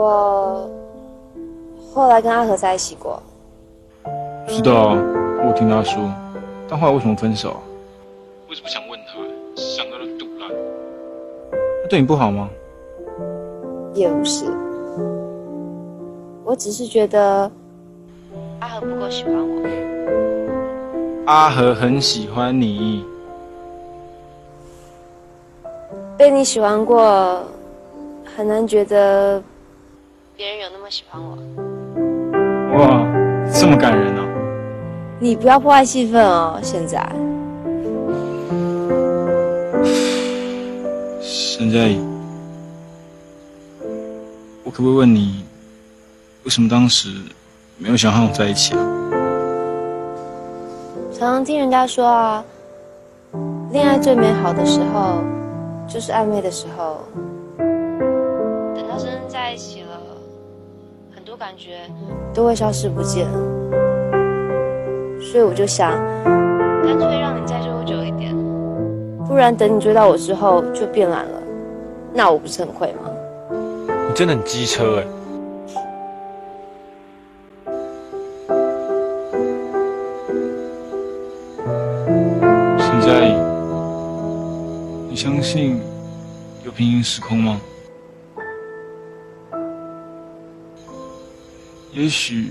我后来跟阿和在一起过，知道啊，我听他说，但后来为什么分手？我是不想问他，想到了堵烂。他对你不好吗？也不是，我只是觉得阿和不够喜欢我。阿和很喜欢你，被你喜欢过，很难觉得别人有那么喜欢我。哇，这么感人啊！你不要破坏气氛哦，现在。沈佳宜，我可不可以问你，为什么当时没有想和我在一起啊？常常听人家说啊，恋爱最美好的时候，就是暧昧的时候。感觉都会消失不见。所以我就想，干脆让你再追我久一点，不然等你追到我之后就变懒了，那我不是很亏吗？你真的很机车哎！沈佳宜，你相信有平行时空吗？也许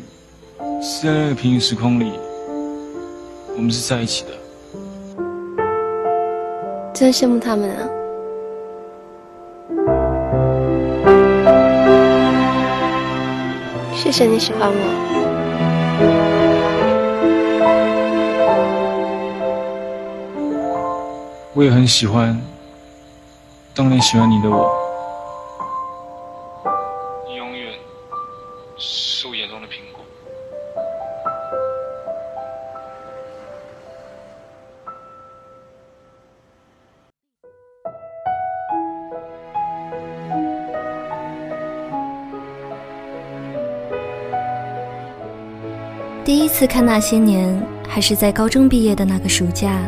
是在那个平行时空里，我们是在一起的。真羡慕他们啊！谢谢你喜欢我。我也很喜欢当年喜欢你的我。第一次看那些年，还是在高中毕业的那个暑假。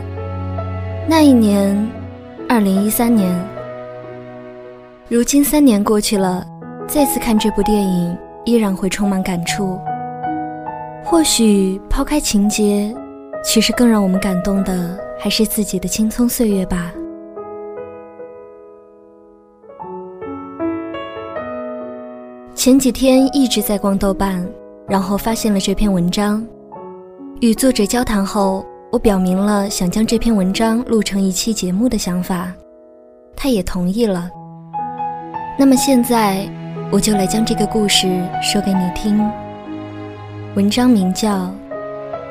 那一年，二零一三年。如今三年过去了，再次看这部电影，依然会充满感触。或许抛开情节，其实更让我们感动的，还是自己的青葱岁月吧。前几天一直在逛豆瓣，然后发现了这篇文章。与作者交谈后，我表明了想将这篇文章录成一期节目的想法，他也同意了。那么现在，我就来将这个故事说给你听。文章名叫《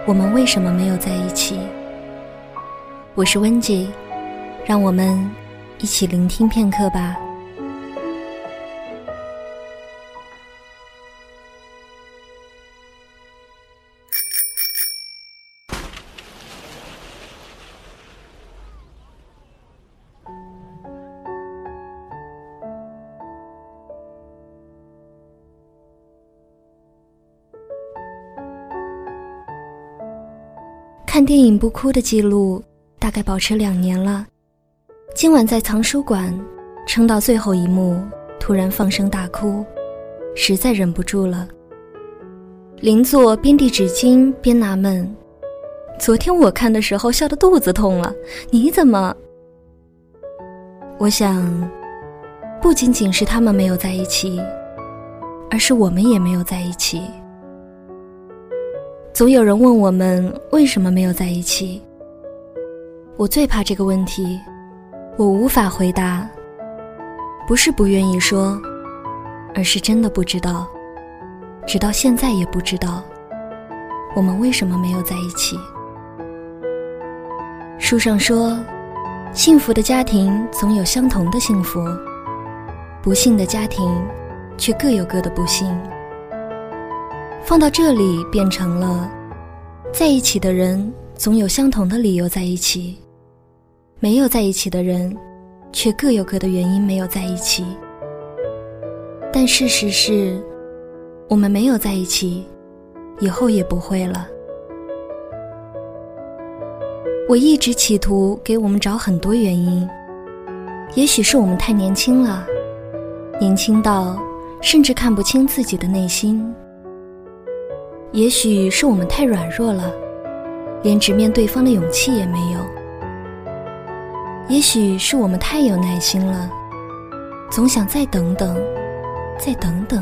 我们为什么没有在一起》。我是温吉，让我们一起聆听片刻吧。看电影不哭的记录大概保持两年了。今晚在藏书馆撑到最后一幕，突然放声大哭，实在忍不住了。邻座边递纸巾边纳闷：“昨天我看的时候笑得肚子痛了，你怎么？”我想，不仅仅是他们没有在一起，而是我们也没有在一起。总有人问我们为什么没有在一起。我最怕这个问题，我无法回答。不是不愿意说，而是真的不知道，直到现在也不知道，我们为什么没有在一起。书上说，幸福的家庭总有相同的幸福，不幸的家庭却各有各的不幸。放到这里变成了，在一起的人总有相同的理由在一起，没有在一起的人，却各有各的原因没有在一起。但事实是，我们没有在一起，以后也不会了。我一直企图给我们找很多原因，也许是我们太年轻了，年轻到甚至看不清自己的内心。也许是我们太软弱了，连直面对方的勇气也没有；也许是我们太有耐心了，总想再等等，再等等；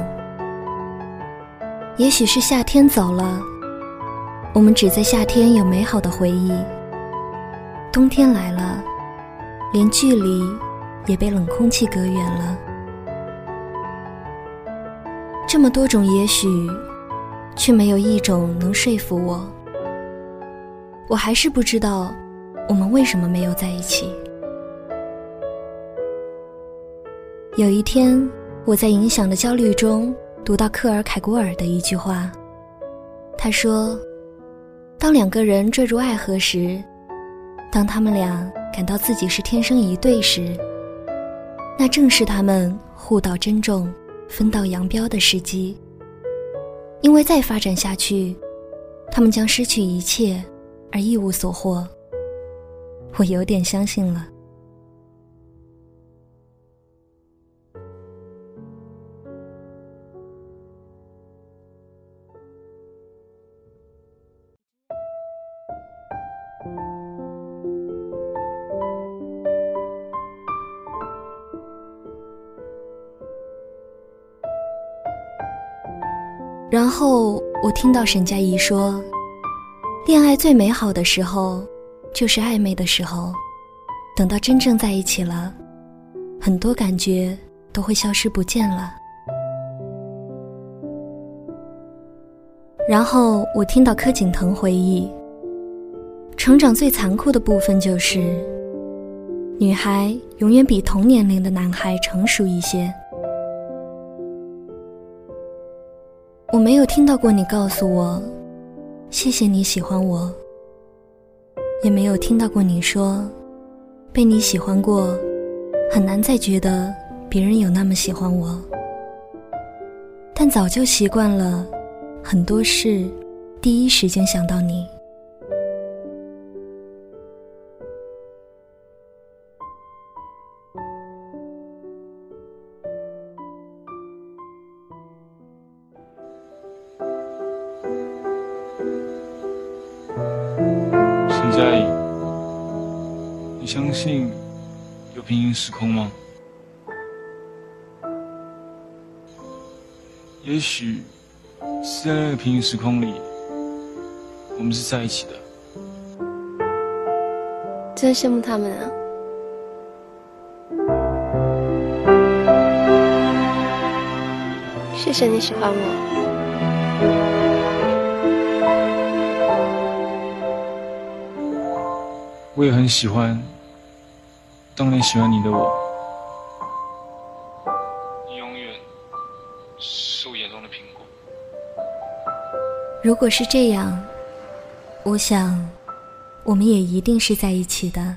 也许是夏天走了，我们只在夏天有美好的回忆，冬天来了，连距离也被冷空气隔远了。这么多种也许。却没有一种能说服我。我还是不知道，我们为什么没有在一起。有一天，我在影响的焦虑中读到克尔凯郭尔的一句话，他说：“当两个人坠入爱河时，当他们俩感到自己是天生一对时，那正是他们互道珍重、分道扬镳的时机。”因为再发展下去，他们将失去一切，而一无所获。我有点相信了。然后我听到沈佳宜说：“恋爱最美好的时候，就是暧昧的时候。等到真正在一起了，很多感觉都会消失不见了。”然后我听到柯景腾回忆：“成长最残酷的部分就是，女孩永远比同年龄的男孩成熟一些。”我没有听到过你告诉我，谢谢你喜欢我。也没有听到过你说，被你喜欢过，很难再觉得别人有那么喜欢我。但早就习惯了，很多事，第一时间想到你。时空吗？也许是在那个平行时空里，我们是在一起的。真羡慕他们啊！谢谢你喜欢我。我也很喜欢当年喜欢你的我，你永远是我眼中的苹果。如果是这样，我想，我们也一定是在一起的。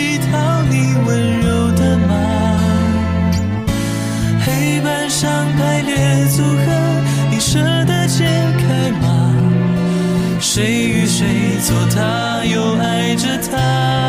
温柔的吗？黑板。上排列组合，你舍得解开吗？谁与谁坐他，又爱着他？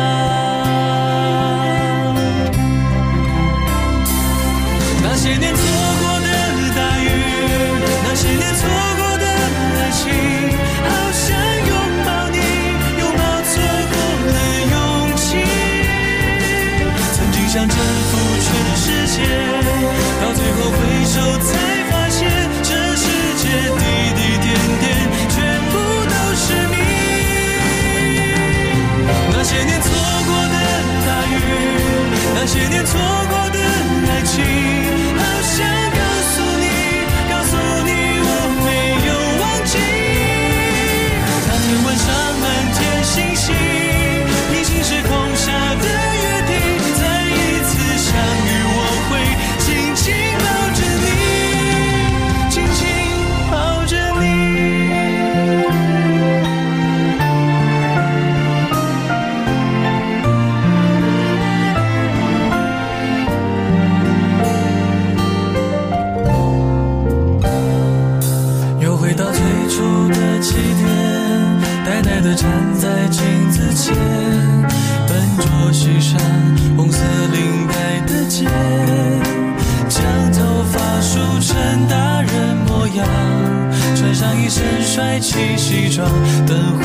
起西装，等